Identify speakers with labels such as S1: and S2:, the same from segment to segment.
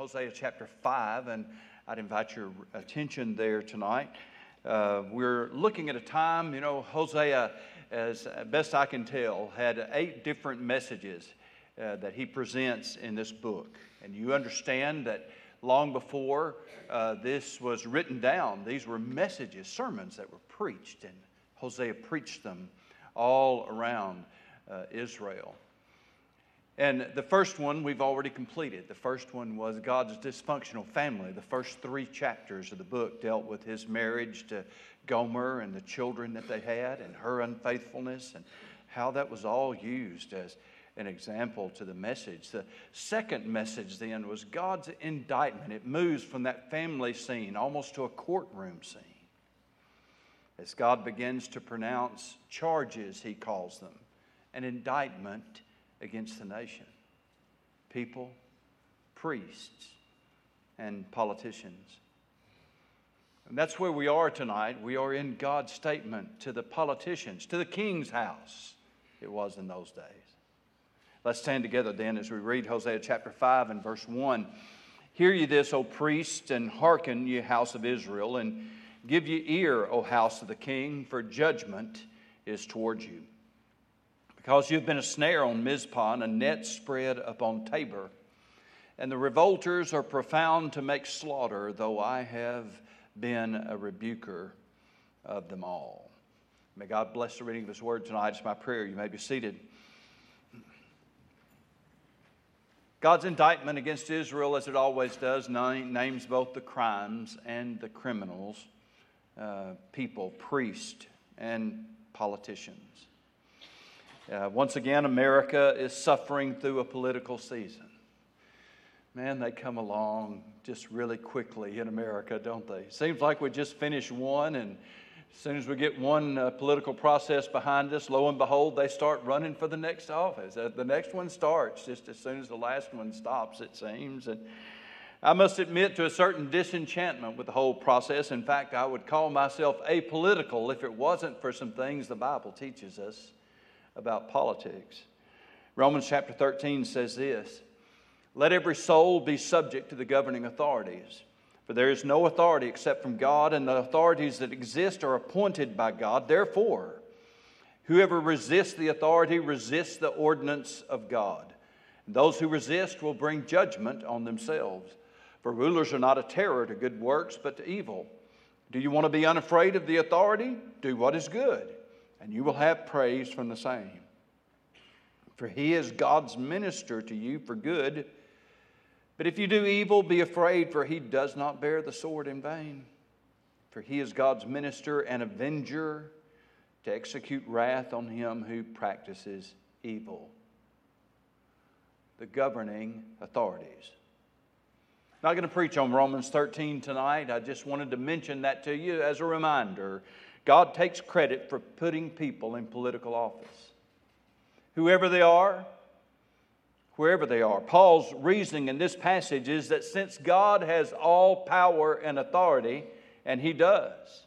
S1: Hosea chapter 5, and I'd invite your attention there tonight. Uh, we're looking at a time, you know, Hosea, as best I can tell, had eight different messages uh, that he presents in this book. And you understand that long before uh, this was written down, these were messages, sermons that were preached, and Hosea preached them all around uh, Israel. And the first one we've already completed. The first one was God's dysfunctional family. The first three chapters of the book dealt with his marriage to Gomer and the children that they had and her unfaithfulness and how that was all used as an example to the message. The second message then was God's indictment. It moves from that family scene almost to a courtroom scene. As God begins to pronounce charges, he calls them, an indictment against the nation people, priests, and politicians. And that's where we are tonight. We are in God's statement to the politicians, to the king's house, it was in those days. Let's stand together then as we read Hosea chapter 5 and verse 1. Hear ye this, O priests, and hearken, ye house of Israel, and give ye ear, O house of the king, for judgment is towards you. Because you've been a snare on Mizpah and a net spread upon Tabor. And the revolters are profound to make slaughter, though I have been a rebuker of them all. May God bless the reading of His word tonight. It's my prayer. You may be seated. God's indictment against Israel, as it always does, names both the crimes and the criminals, uh, people, priests, and politicians. Uh, once again, America is suffering through a political season. Man, they come along just really quickly in America, don't they? Seems like we just finished one, and as soon as we get one uh, political process behind us, lo and behold, they start running for the next office. Uh, the next one starts just as soon as the last one stops, it seems. And I must admit to a certain disenchantment with the whole process. In fact, I would call myself apolitical if it wasn't for some things the Bible teaches us about politics. Romans chapter 13 says this Let every soul be subject to the governing authorities. For there is no authority except from God, and the authorities that exist are appointed by God. Therefore, whoever resists the authority resists the ordinance of God. And those who resist will bring judgment on themselves. For rulers are not a terror to good works, but to evil. Do you want to be unafraid of the authority? Do what is good and you will have praise from the same. For he is God's minister to you for good. But if you do evil, be afraid, for he does not bear the sword in vain. For he is God's minister and avenger to execute wrath on him who practices evil. The governing authorities. Not going to preach on Romans 13 tonight. I just wanted to mention that to you as a reminder God takes credit for putting people in political office. Whoever they are, wherever they are. Paul's reasoning in this passage is that since God has all power and authority, and He does,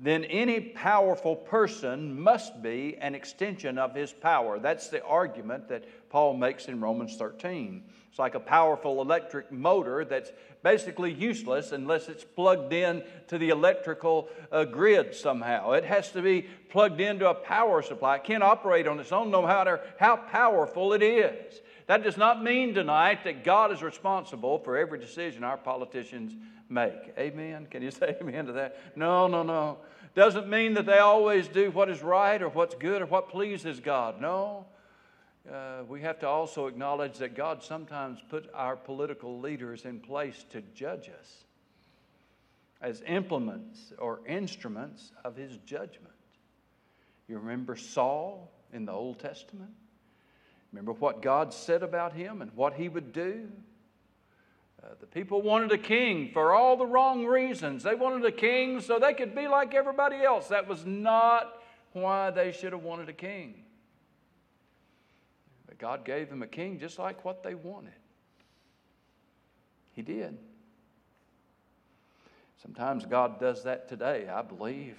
S1: then any powerful person must be an extension of his power. That's the argument that Paul makes in Romans 13. It's like a powerful electric motor that's basically useless unless it's plugged in to the electrical uh, grid somehow. It has to be plugged into a power supply. It can't operate on its own no matter how powerful it is. That does not mean tonight that God is responsible for every decision our politicians make. Amen? Can you say amen to that? No, no, no. Doesn't mean that they always do what is right or what's good or what pleases God. No. Uh, we have to also acknowledge that God sometimes put our political leaders in place to judge us as implements or instruments of his judgment. You remember Saul in the Old Testament? Remember what God said about him and what he would do? Uh, the people wanted a king for all the wrong reasons. They wanted a king so they could be like everybody else. That was not why they should have wanted a king. God gave them a king just like what they wanted. He did. Sometimes God does that today, I believe.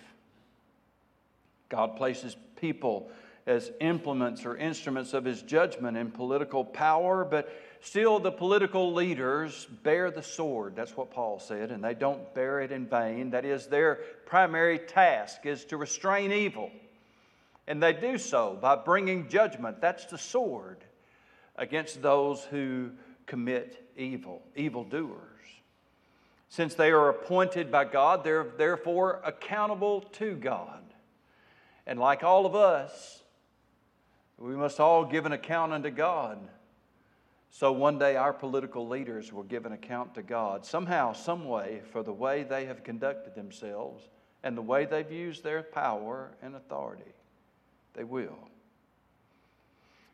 S1: God places people as implements or instruments of his judgment in political power, but still the political leaders bear the sword. That's what Paul said, and they don't bear it in vain. That is, their primary task is to restrain evil. And they do so by bringing judgment. That's the sword against those who commit evil, evildoers. Since they are appointed by God, they're therefore accountable to God. And like all of us, we must all give an account unto God. So one day our political leaders will give an account to God, somehow, some way, for the way they have conducted themselves and the way they've used their power and authority. They will.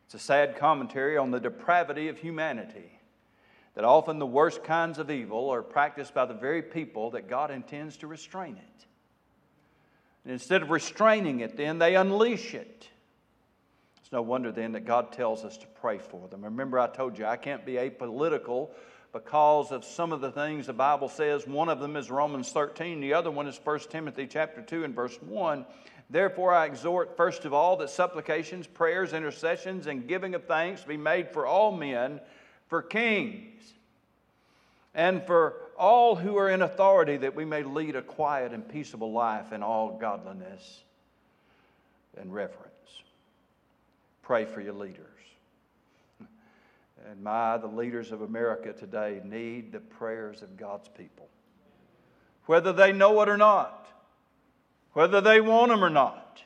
S1: It's a sad commentary on the depravity of humanity that often the worst kinds of evil are practiced by the very people that God intends to restrain it. And instead of restraining it, then they unleash it. It's no wonder then that God tells us to pray for them. Remember, I told you I can't be apolitical because of some of the things the Bible says. One of them is Romans 13, the other one is 1 Timothy chapter 2 and verse 1. Therefore, I exhort, first of all, that supplications, prayers, intercessions, and giving of thanks be made for all men for kings, and for all who are in authority, that we may lead a quiet and peaceable life in all godliness and reverence. Pray for your leaders. And my, the leaders of America today need the prayers of God's people. Whether they know it or not, whether they want them or not.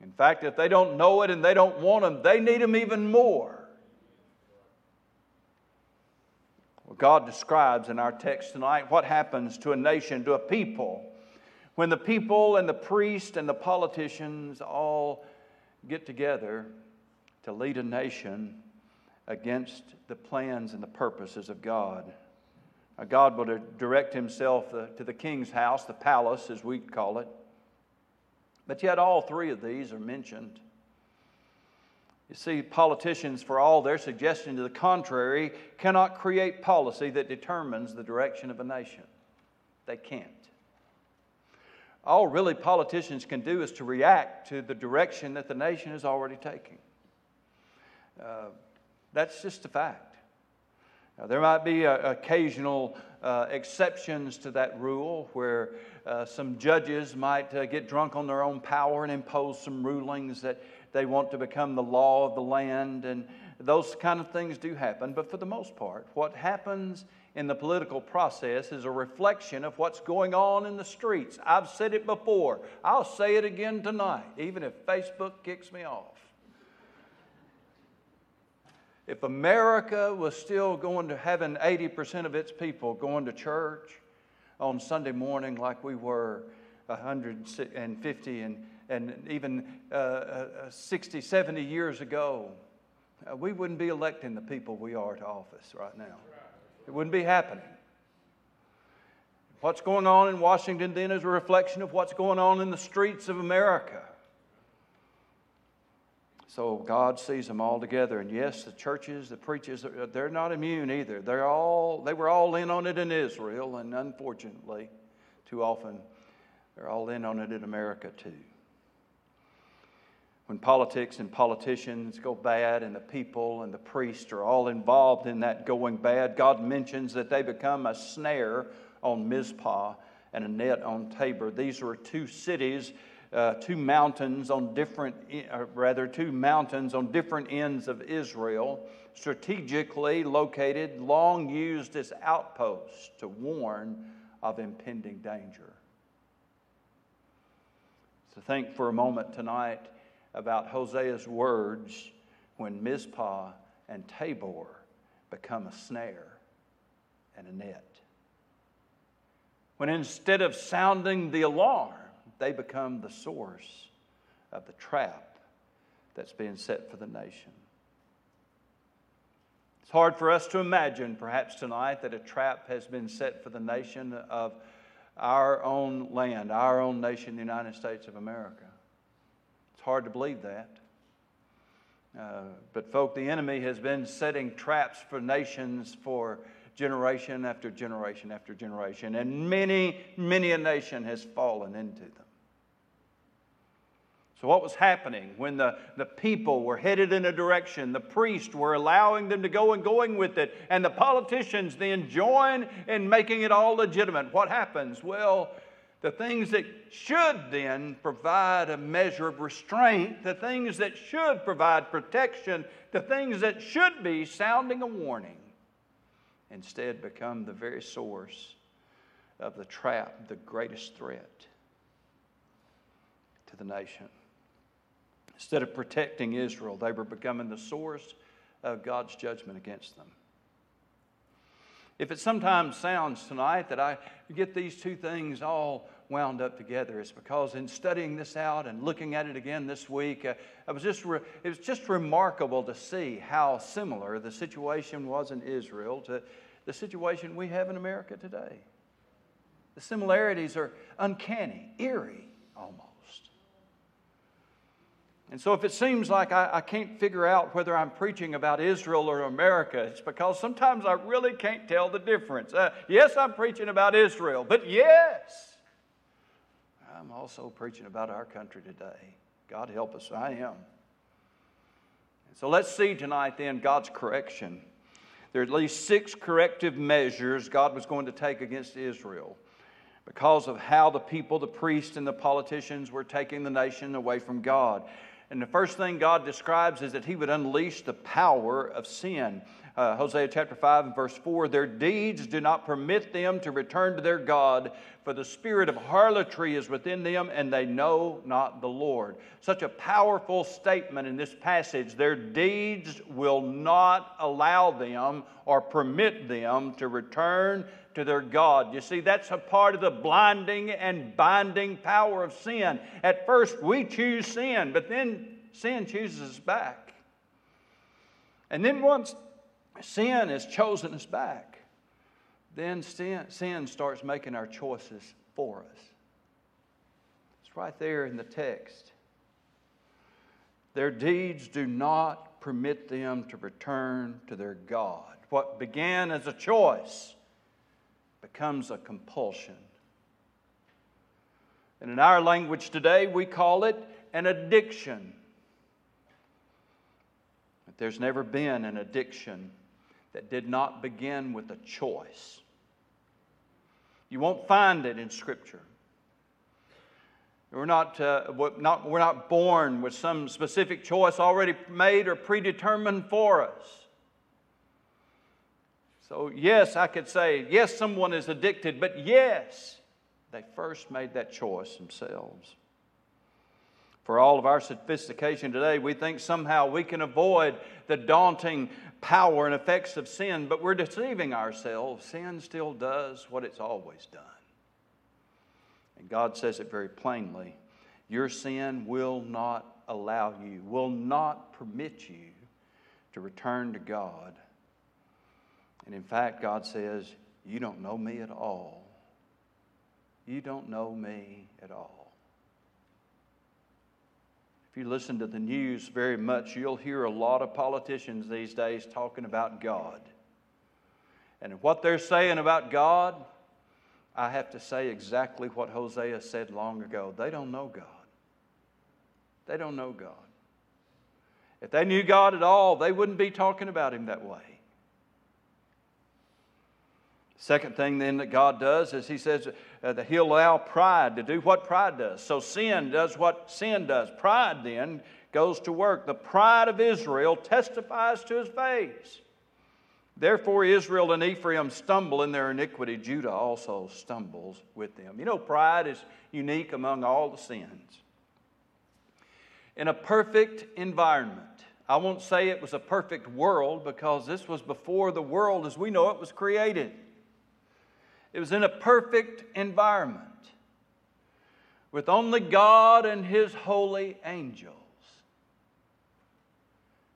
S1: In fact, if they don't know it and they don't want them, they need them even more. Well, God describes in our text tonight what happens to a nation, to a people, when the people and the priest and the politicians all get together to lead a nation against the plans and the purposes of God. God will direct himself to the king's house, the palace as we'd call it. But yet, all three of these are mentioned. You see, politicians, for all their suggestion to the contrary, cannot create policy that determines the direction of a nation. They can't. All really politicians can do is to react to the direction that the nation is already taking. Uh, that's just a fact. Now, there might be uh, occasional uh, exceptions to that rule where uh, some judges might uh, get drunk on their own power and impose some rulings that they want to become the law of the land, and those kind of things do happen. But for the most part, what happens in the political process is a reflection of what's going on in the streets. I've said it before, I'll say it again tonight, even if Facebook kicks me off. If America was still going to having 80% of its people going to church on Sunday morning like we were 150 and and even uh, uh, 60, 70 years ago, uh, we wouldn't be electing the people we are to office right now. It wouldn't be happening. What's going on in Washington then is a reflection of what's going on in the streets of America. So God sees them all together. And yes, the churches, the preachers, they're not immune either. They're all, they were all in on it in Israel, and unfortunately, too often, they're all in on it in America too when politics and politicians go bad and the people and the priests are all involved in that going bad, God mentions that they become a snare on Mizpah and a net on Tabor. These were two cities, uh, two mountains on different, uh, rather, two mountains on different ends of Israel, strategically located, long used as outposts to warn of impending danger. So, think for a moment tonight about Hosea's words when Mizpah and Tabor become a snare and a net. When instead of sounding the alarm, they become the source of the trap that's being set for the nation. It's hard for us to imagine, perhaps tonight, that a trap has been set for the nation of our own land, our own nation, the United States of America. It's hard to believe that. Uh, but, folk, the enemy has been setting traps for nations for generation after generation after generation, and many, many a nation has fallen into them. So, what was happening when the, the people were headed in a direction? The priests were allowing them to go and going with it, and the politicians then join in making it all legitimate. What happens? Well, the things that should then provide a measure of restraint, the things that should provide protection, the things that should be sounding a warning, instead become the very source of the trap, the greatest threat to the nation. Instead of protecting Israel, they were becoming the source of God's judgment against them. If it sometimes sounds tonight that I get these two things all wound up together, it's because in studying this out and looking at it again this week, uh, I was just re- it was just remarkable to see how similar the situation was in Israel to the situation we have in America today. The similarities are uncanny, eerie almost. And so, if it seems like I, I, can't figure out whether I'm preaching about Israel or America, it's because sometimes I really can't tell the difference. Uh, yes, I'm preaching about Israel, but yes, I'm also preaching about our country today. God help us, I am. So, let's see tonight then God's correction. There are at least six corrective measures God was going to take against Israel because of how the people, the priests, and the politicians were taking the nation away from God. And the first thing God describes is that He would unleash the power of sin. Uh, Hosea chapter 5 and verse 4 Their deeds do not permit them to return to their God, for the spirit of harlotry is within them, and they know not the Lord. Such a powerful statement in this passage. Their deeds will not allow them or permit them to return to their God. You see, that's a part of the blinding and binding power of sin. At first, we choose sin, but then sin chooses us back. And then once sin has chosen us back, then sin, sin starts making our choices for us. It's right there in the text. Their deeds do not permit them to return to their God. What began as a choice becomes a compulsion. And in our language today, we call it an addiction. But there's never been an addiction that did not begin with a choice. You won't find it in Scripture. We're not, uh, not, we're not born with some specific choice already made or predetermined for us. So, yes, I could say, yes, someone is addicted, but yes, they first made that choice themselves. For all of our sophistication today, we think somehow we can avoid the daunting power and effects of sin, but we're deceiving ourselves. Sin still does what it's always done. And God says it very plainly your sin will not allow you, will not permit you to return to God and in fact, God says, You don't know me at all. You don't know me at all. If you listen to the news very much, you'll hear a lot of politicians these days talking about God. And what they're saying about God, I have to say exactly what Hosea said long ago. They don't know God. They don't know God. If they knew God at all, they wouldn't be talking about Him that way. Second thing then that God does is He says uh, that He'll allow pride to do what pride does. So sin does what sin does. Pride then goes to work. The pride of Israel testifies to His face. Therefore, Israel and Ephraim stumble in their iniquity. Judah also stumbles with them. You know, pride is unique among all the sins. In a perfect environment, I won't say it was a perfect world because this was before the world as we know it was created. It was in a perfect environment with only God and His holy angels.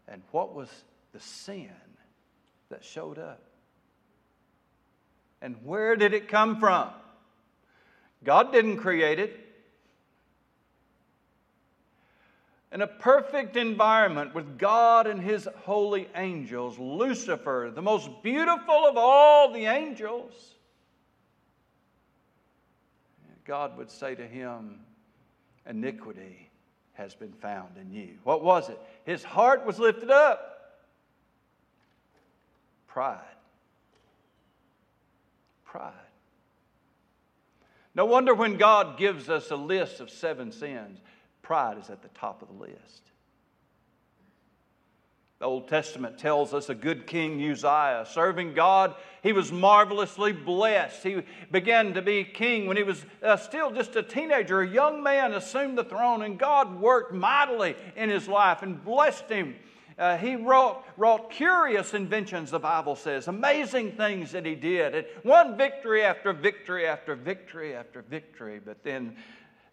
S1: And what was the sin that showed up? And where did it come from? God didn't create it. In a perfect environment with God and His holy angels, Lucifer, the most beautiful of all the angels, God would say to him, Iniquity has been found in you. What was it? His heart was lifted up. Pride. Pride. No wonder when God gives us a list of seven sins, pride is at the top of the list. The Old Testament tells us a good king Uzziah, serving God, he was marvelously blessed. He began to be king when he was uh, still just a teenager. A young man assumed the throne, and God worked mightily in his life and blessed him. Uh, he wrought, wrought curious inventions, the Bible says, amazing things that he did. And one victory after victory after victory after victory. But then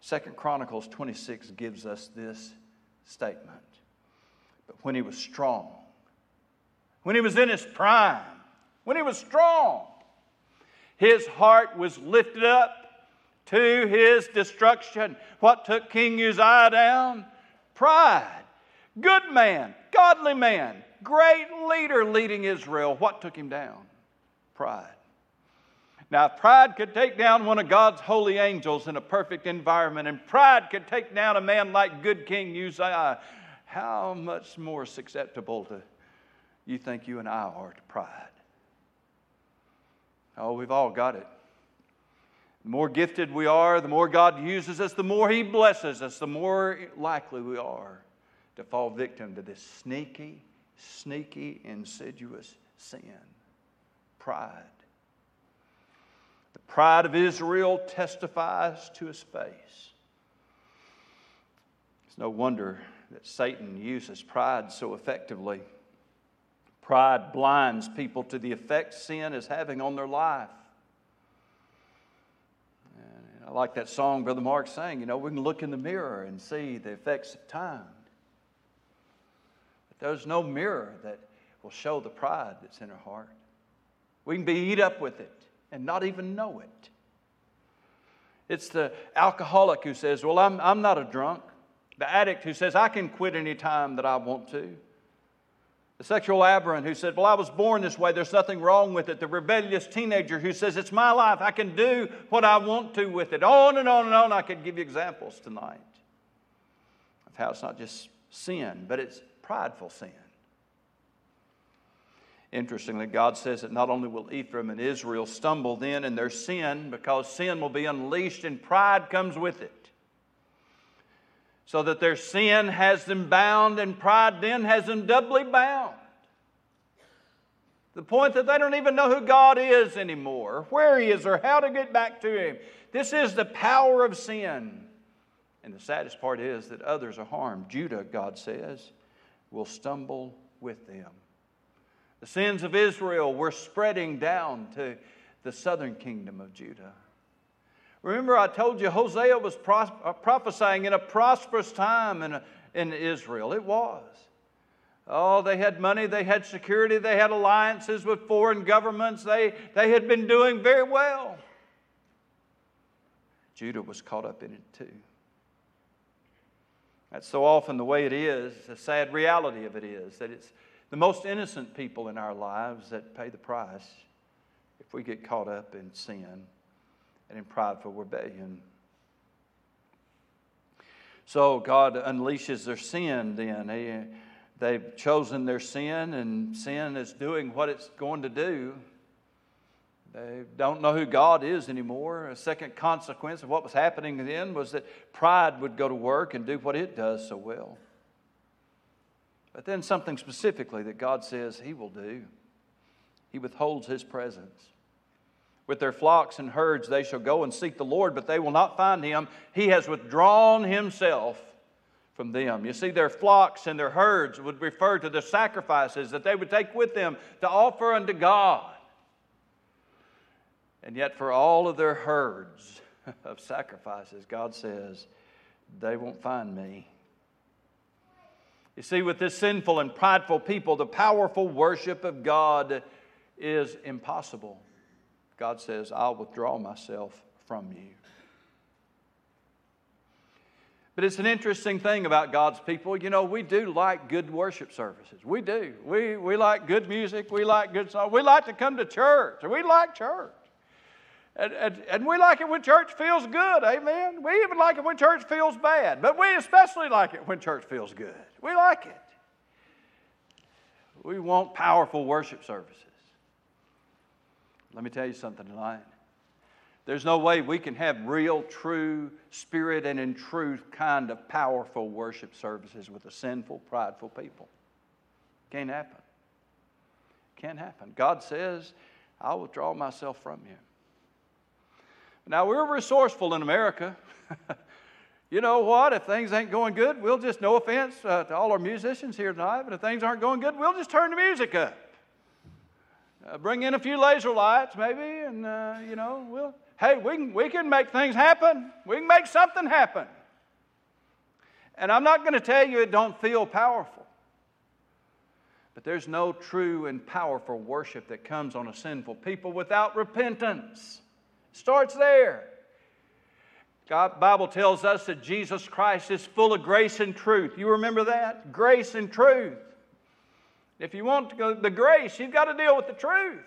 S1: Second Chronicles 26 gives us this statement but when he was strong, when he was in his prime, when he was strong, his heart was lifted up to his destruction. What took King Uzziah down? Pride. Good man, godly man, great leader leading Israel. What took him down? Pride. Now, pride could take down one of God's holy angels in a perfect environment, and pride could take down a man like good King Uzziah, how much more susceptible to you think you and I are to pride? Oh, we've all got it. The more gifted we are, the more God uses us, the more He blesses us, the more likely we are to fall victim to this sneaky, sneaky, insidious sin pride. The pride of Israel testifies to his face. It's no wonder that Satan uses pride so effectively. Pride blinds people to the effect sin is having on their life. And I like that song Brother Mark sang. You know, we can look in the mirror and see the effects of time. But there's no mirror that will show the pride that's in our heart. We can be eat up with it and not even know it. It's the alcoholic who says, Well, I'm, I'm not a drunk. The addict who says, I can quit any time that I want to. The sexual aberrant who said, Well, I was born this way, there's nothing wrong with it. The rebellious teenager who says, It's my life, I can do what I want to with it. On and on and on. I could give you examples tonight of how it's not just sin, but it's prideful sin. Interestingly, God says that not only will Ephraim and Israel stumble then in their sin, because sin will be unleashed and pride comes with it so that their sin has them bound and pride then has them doubly bound. The point that they don't even know who God is anymore, where He is, or how to get back to Him. This is the power of sin. And the saddest part is that others are harmed. Judah, God says, will stumble with them. The sins of Israel were spreading down to the southern kingdom of Judah. Remember, I told you Hosea was pros- uh, prophesying in a prosperous time in, in Israel. It was. Oh, they had money, they had security, they had alliances with foreign governments, they, they had been doing very well. Judah was caught up in it too. That's so often the way it is. The sad reality of it is that it's the most innocent people in our lives that pay the price if we get caught up in sin and in prideful rebellion. So God unleashes their sin then. They, they've chosen their sin, and sin is doing what it's going to do. They don't know who God is anymore. A second consequence of what was happening then was that pride would go to work and do what it does so well. But then something specifically that God says He will do He withholds His presence. With their flocks and herds they shall go and seek the Lord, but they will not find him. He has withdrawn himself from them. You see, their flocks and their herds would refer to the sacrifices that they would take with them to offer unto God. And yet, for all of their herds of sacrifices, God says, they won't find me. You see, with this sinful and prideful people, the powerful worship of God is impossible. God says, I'll withdraw myself from you. But it's an interesting thing about God's people. You know, we do like good worship services. We do. We, we like good music. We like good songs. We like to come to church. We like church. And, and, and, we like it when church feels good, amen. We even like it when church feels bad, but we especially like it when church feels good. We like it. We want powerful worship services. Let me tell you something tonight. There's no way we can have real, true, spirit and in truth kind of powerful worship services with a sinful, prideful people. Can't happen. Can't happen. God says, I will withdraw myself from you. Now, we're resourceful in America. you know what? If things ain't going good, we'll just, no offense uh, to all our musicians here tonight, but if things aren't going good, we'll just turn the music up. Uh, bring in a few laser lights, maybe, and, uh, you know, we'll, hey, we can, we can make things happen. We can make something happen. And I'm not going to tell you it don't feel powerful. But there's no true and powerful worship that comes on a sinful people without repentance. Starts there. God Bible tells us that Jesus Christ is full of grace and truth. You remember that? Grace and truth. If you want the grace, you've got to deal with the truth.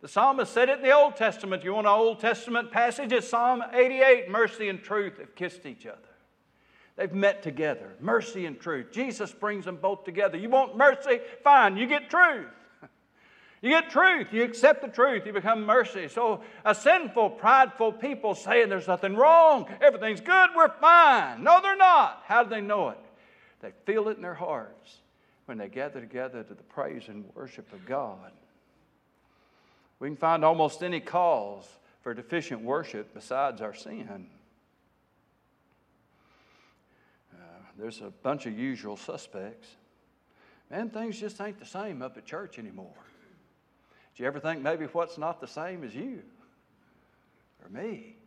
S1: The psalmist said it in the Old Testament. You want an Old Testament passage? It's Psalm 88. Mercy and truth have kissed each other. They've met together. Mercy and truth. Jesus brings them both together. You want mercy? Fine, you get truth. You get truth. You accept the truth. You become mercy. So, a sinful, prideful people saying there's nothing wrong, everything's good, we're fine. No, they're not. How do they know it? They feel it in their hearts when they gather together to the praise and worship of God. We can find almost any cause for deficient worship besides our sin. Uh, there's a bunch of usual suspects. Man, things just ain't the same up at church anymore. Do you ever think maybe what's not the same as you or me?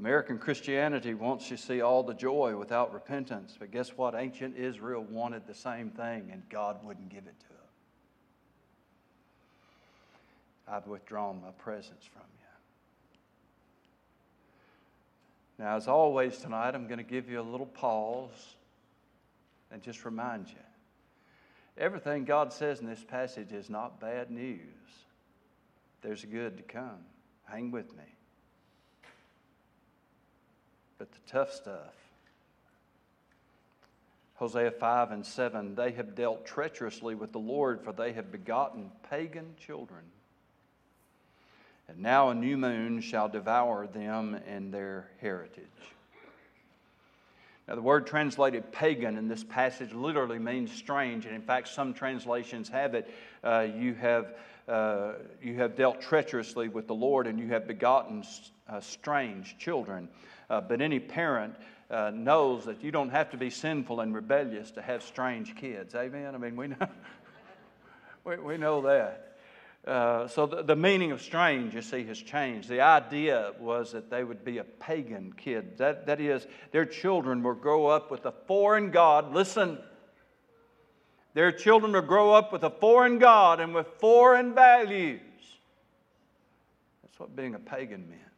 S1: American Christianity wants you to see all the joy without repentance. But guess what? Ancient Israel wanted the same thing, and God wouldn't give it to them. I've withdrawn my presence from you. Now, as always tonight, I'm going to give you a little pause and just remind you Everything God says in this passage is not bad news. There's good to come. Hang with me. But the tough stuff, Hosea 5 and 7, they have dealt treacherously with the Lord, for they have begotten pagan children. And now a new moon shall devour them and their heritage. Now, the word translated pagan in this passage literally means strange, and in fact, some translations have it uh, you, have, uh, you have dealt treacherously with the Lord and you have begotten uh, strange children. Uh, but any parent uh, knows that you don't have to be sinful and rebellious to have strange kids. Amen? I mean, we know, we, we know that. Uh, so the, the, meaning of strange, you see, has changed. The idea was that they would be a pagan kid. That, that is, their children will grow up with a foreign God. Listen, their children will grow up with a foreign God and with foreign values. That's what being a pagan meant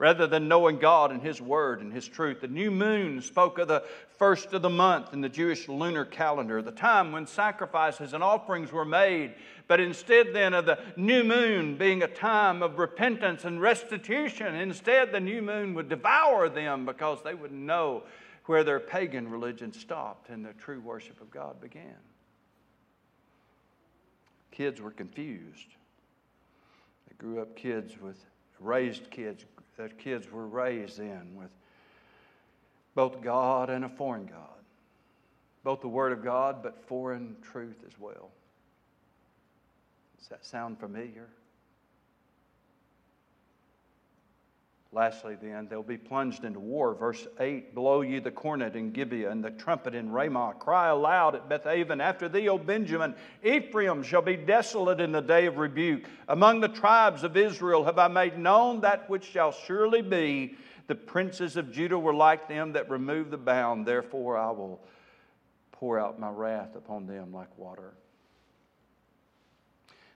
S1: rather than knowing God and His Word and His truth. The new moon spoke of the first of the month in the Jewish lunar calendar, the time when sacrifices and offerings were made, but instead then of the new moon being a time of repentance and restitution, instead the new moon would devour them because they wouldn't know where their pagan religion stopped and the true worship of God began. Kids were confused. They grew up kids with raised kids that kids were raised in with both God and a foreign God. Both the Word of God, but foreign truth as well. Does that sound familiar? Lastly, then, they'll be plunged into war. Verse 8 Blow ye the cornet in Gibeah and the trumpet in Ramah. Cry aloud at Bethaven. After thee, O Benjamin, Ephraim shall be desolate in the day of rebuke. Among the tribes of Israel have I made known that which shall surely be. The princes of Judah were like them that remove the bound. Therefore, I will pour out my wrath upon them like water.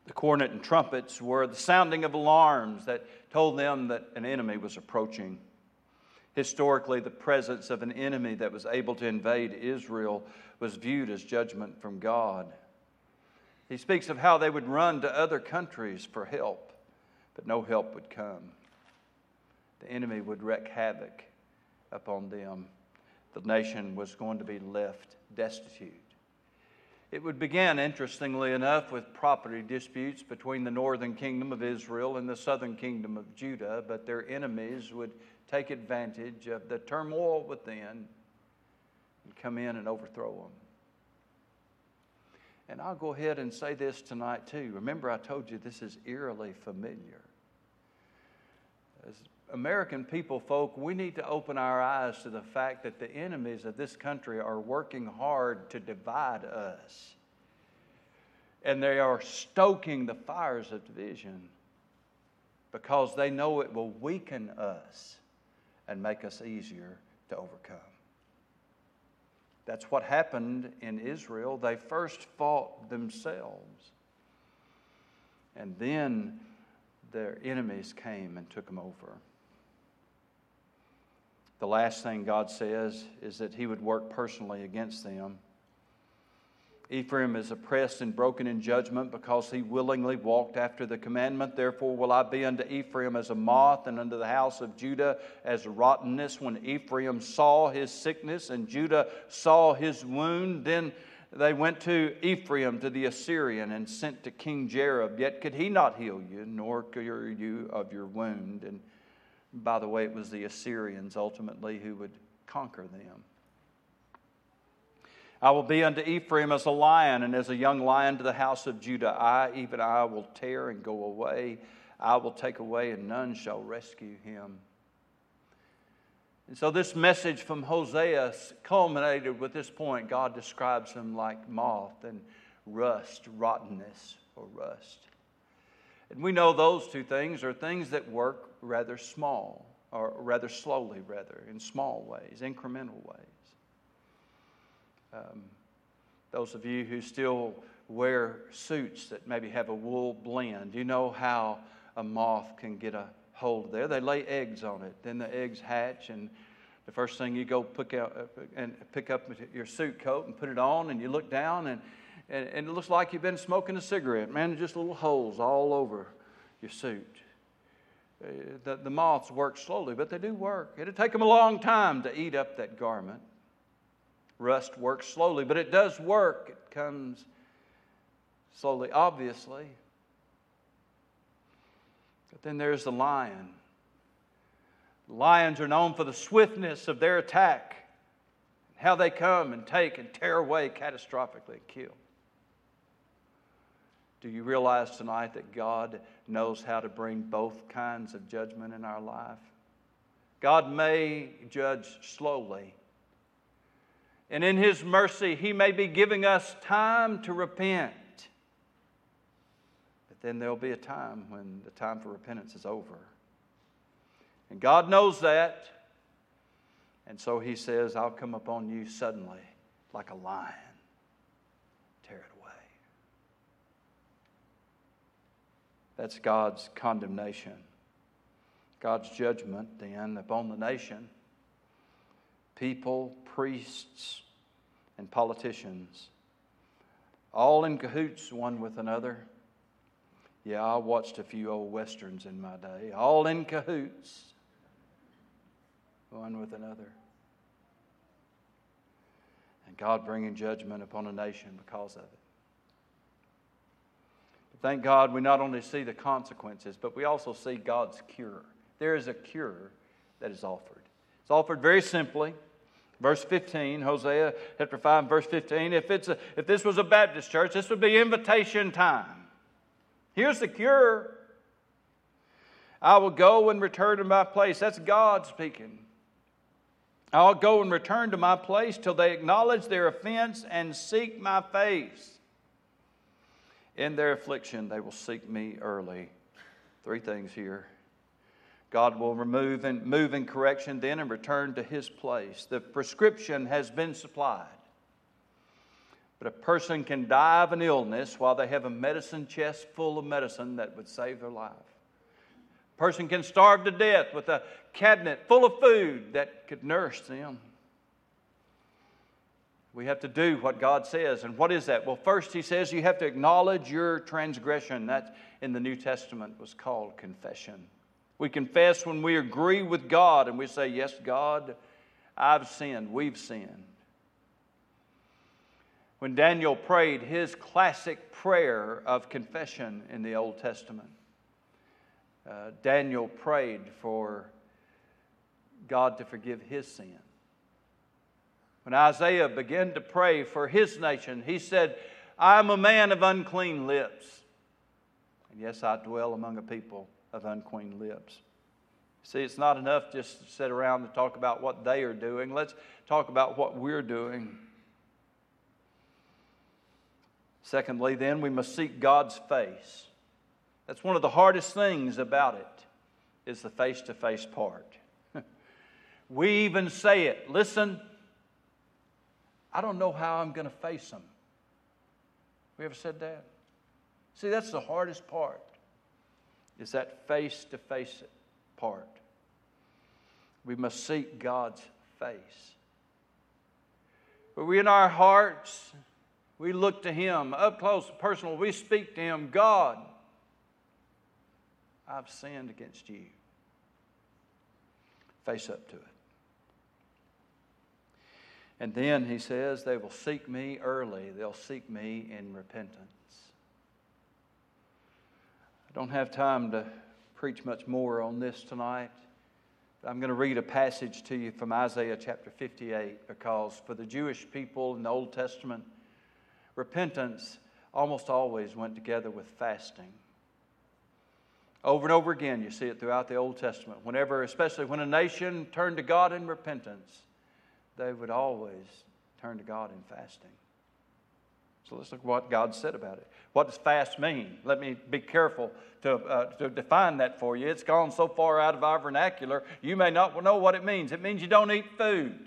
S1: The cornet and trumpets were the sounding of alarms that told them that an enemy was approaching. Historically, the presence of an enemy that was able to invade Israel was viewed as judgment from God. He speaks of how they would run to other countries for help, but no help would come. The enemy would wreak havoc upon them. The nation was going to be left destitute. It would begin, interestingly enough, with property disputes between the northern kingdom of Israel and the southern kingdom of Judah, but their enemies would take advantage of the turmoil within and come in and overthrow them. And I'll go ahead and say this tonight, too. Remember, I told you this is eerily familiar. As American people, folk, we need to open our eyes to the fact that the enemies of this country are working hard to divide us. And they are stoking the fires of division because they know it will weaken us and make us easier to overcome. That's what happened in Israel. They first fought themselves, and then their enemies came and took them over. The last thing God says is that He would work personally against them. Ephraim is oppressed and broken in judgment because he willingly walked after the commandment. Therefore, will I be unto Ephraim as a moth, and unto the house of Judah as rottenness. When Ephraim saw his sickness and Judah saw his wound, then they went to Ephraim, to the Assyrian, and sent to King Jareb. Yet could he not heal you, nor cure you of your wound. And by the way, it was the Assyrians ultimately who would conquer them. I will be unto Ephraim as a lion, and as a young lion to the house of Judah. I, even I, will tear and go away. I will take away, and none shall rescue him. And so, this message from Hosea culminated with this point. God describes him like moth and rust, rottenness, or rust. And we know those two things are things that work rather small, or rather slowly, rather, in small ways, incremental ways. Um, those of you who still wear suits that maybe have a wool blend, you know how a moth can get a hold there. They lay eggs on it, then the eggs hatch, and the first thing you go pick out uh, and pick up your suit coat and put it on, and you look down, and, and, and it looks like you've been smoking a cigarette. Man, just little holes all over your suit. Uh, the, the moths work slowly, but they do work. It'll take them a long time to eat up that garment. Rust works slowly, but it does work. It comes slowly, obviously. But then there's the lion. Lions are known for the swiftness of their attack, how they come and take and tear away catastrophically and kill. Do you realize tonight that God knows how to bring both kinds of judgment in our life? God may judge slowly, and in His mercy, He may be giving us time to repent. Then there'll be a time when the time for repentance is over. And God knows that. And so He says, I'll come upon you suddenly like a lion, tear it away. That's God's condemnation. God's judgment then upon the nation people, priests, and politicians, all in cahoots one with another. Yeah, I watched a few old westerns in my day, all in cahoots one with another. And God bringing judgment upon a nation because of it. But thank God we not only see the consequences, but we also see God's cure. There is a cure that is offered. It's offered very simply. Verse 15, Hosea chapter 5, verse 15. If, it's a, if this was a Baptist church, this would be invitation time. Here's the cure I will go and return to my place. That's God speaking. I'll go and return to my place till they acknowledge their offense and seek my face. In their affliction, they will seek me early. Three things here. God will remove and move in correction then and return to his place. The prescription has been supplied. But a person can die of an illness while they have a medicine chest full of medicine that would save their life. A person can starve to death with a cabinet full of food that could nourish them. We have to do what God says. And what is that? Well, first, he says you have to acknowledge your transgression. That in the New Testament was called confession. We confess when we agree with God and we say, Yes, God, I've sinned, we've sinned. When Daniel prayed his classic prayer of confession in the Old Testament, uh, Daniel prayed for God to forgive his sin. When Isaiah began to pray for his nation, he said, I am a man of unclean lips. And yes, I dwell among a people of unclean lips. See, it's not enough just to sit around and talk about what they are doing. Let's talk about what we're doing. Secondly, then, we must seek God's face. That's one of the hardest things about it, is the face to face part. we even say it. Listen, I don't know how I'm going to face them. We ever said that? See, that's the hardest part, is that face to face part. We must seek God's face. But we in our hearts, we look to Him up close and personal. We speak to Him God, I've sinned against you. Face up to it. And then he says, They will seek me early, they'll seek me in repentance. I don't have time to preach much more on this tonight. I'm going to read a passage to you from Isaiah chapter 58 because for the Jewish people in the Old Testament, repentance almost always went together with fasting. Over and over again, you see it throughout the Old Testament. Whenever, especially when a nation turned to God in repentance, they would always turn to God in fasting. So let's look at what God said about it. What does fast mean? Let me be careful to, uh, to define that for you. It's gone so far out of our vernacular, you may not know what it means. It means you don't eat food.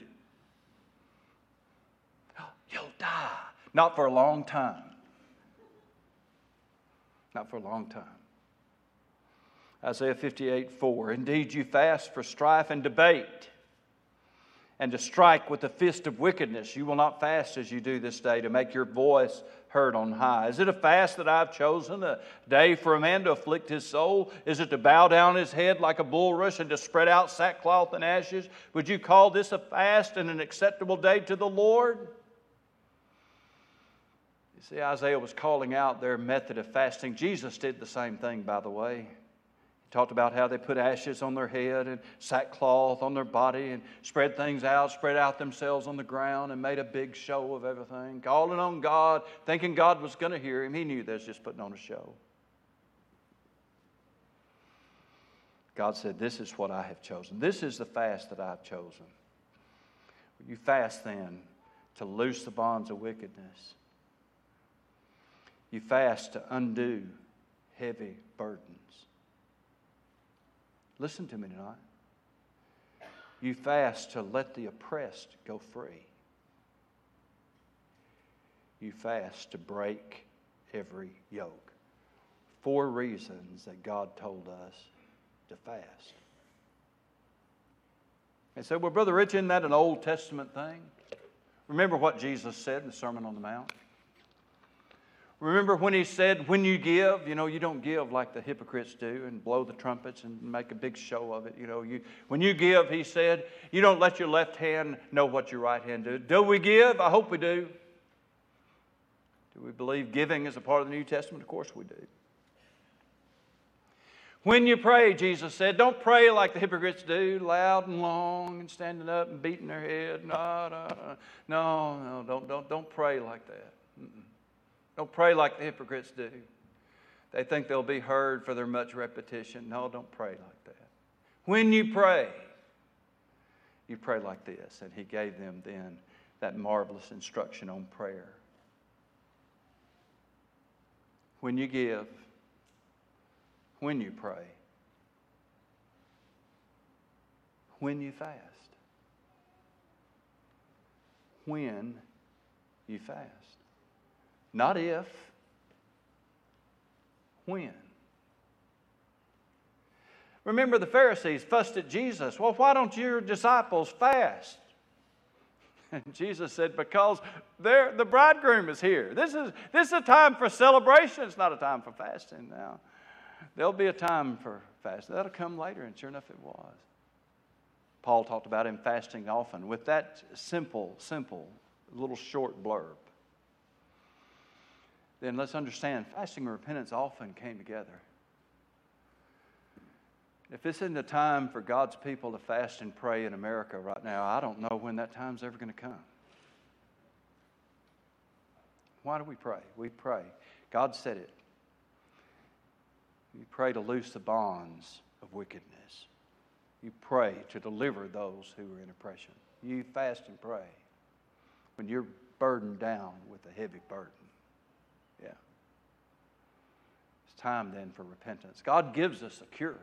S1: You'll die. Not for a long time. Not for a long time. Isaiah 58 4. Indeed, you fast for strife and debate and to strike with the fist of wickedness. You will not fast as you do this day to make your voice heard on high. Is it a fast that I've chosen, a day for a man to afflict his soul? Is it to bow down his head like a bulrush and to spread out sackcloth and ashes? Would you call this a fast and an acceptable day to the Lord? You see, Isaiah was calling out their method of fasting. Jesus did the same thing, by the way. He talked about how they put ashes on their head and sackcloth on their body and spread things out, spread out themselves on the ground and made a big show of everything, calling on God, thinking God was going to hear him. He knew they was just putting on a show. God said, This is what I have chosen. This is the fast that I've chosen. You fast then to loose the bonds of wickedness. You fast to undo heavy burdens. Listen to me tonight. You fast to let the oppressed go free. You fast to break every yoke. Four reasons that God told us to fast. And so, well, Brother Rich, isn't that an Old Testament thing? Remember what Jesus said in the Sermon on the Mount? Remember when he said, when you give, you know, you don't give like the hypocrites do and blow the trumpets and make a big show of it. You know, you, when you give, he said, you don't let your left hand know what your right hand do. Do we give? I hope we do. Do we believe giving is a part of the New Testament? Of course we do. When you pray, Jesus said, don't pray like the hypocrites do, loud and long and standing up and beating their head. No, no, no, no, don't, don't, don't pray like that. Mm-mm. Don't pray like the hypocrites do. They think they'll be heard for their much repetition. No, don't pray like that. When you pray, you pray like this. And he gave them then that marvelous instruction on prayer. When you give, when you pray, when you fast. When you fast. Not if, when. Remember, the Pharisees fussed at Jesus. Well, why don't your disciples fast? And Jesus said, Because the bridegroom is here. This is, this is a time for celebration. It's not a time for fasting now. There'll be a time for fasting. That'll come later, and sure enough, it was. Paul talked about him fasting often with that simple, simple, little short blurb. Then let's understand fasting and repentance often came together. If this isn't a time for God's people to fast and pray in America right now, I don't know when that time's ever going to come. Why do we pray? We pray. God said it. You pray to loose the bonds of wickedness. You pray to deliver those who are in oppression. You fast and pray when you're burdened down with a heavy burden. Yeah. It's time then for repentance. God gives us a cure.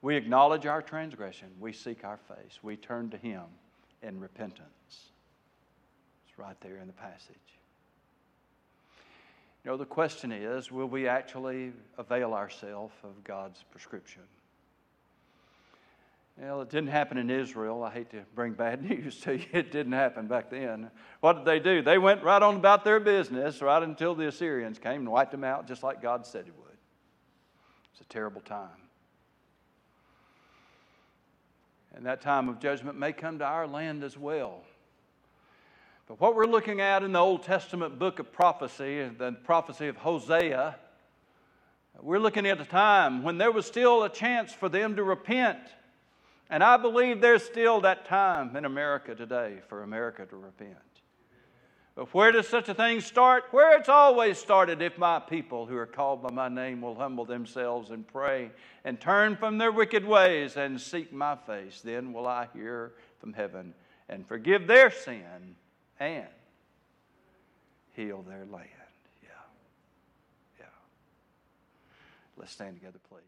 S1: We acknowledge our transgression. We seek our face. We turn to Him in repentance. It's right there in the passage. You know, the question is will we actually avail ourselves of God's prescription? Well, it didn't happen in Israel. I hate to bring bad news to you. It didn't happen back then. What did they do? They went right on about their business right until the Assyrians came and wiped them out just like God said He would. It's a terrible time. And that time of judgment may come to our land as well. But what we're looking at in the Old Testament book of prophecy, the prophecy of Hosea, we're looking at a time when there was still a chance for them to repent. And I believe there's still that time in America today for America to repent. But where does such a thing start? Where it's always started if my people who are called by my name will humble themselves and pray and turn from their wicked ways and seek my face, then will I hear from heaven and forgive their sin and heal their land. Yeah. Yeah. Let's stand together, please.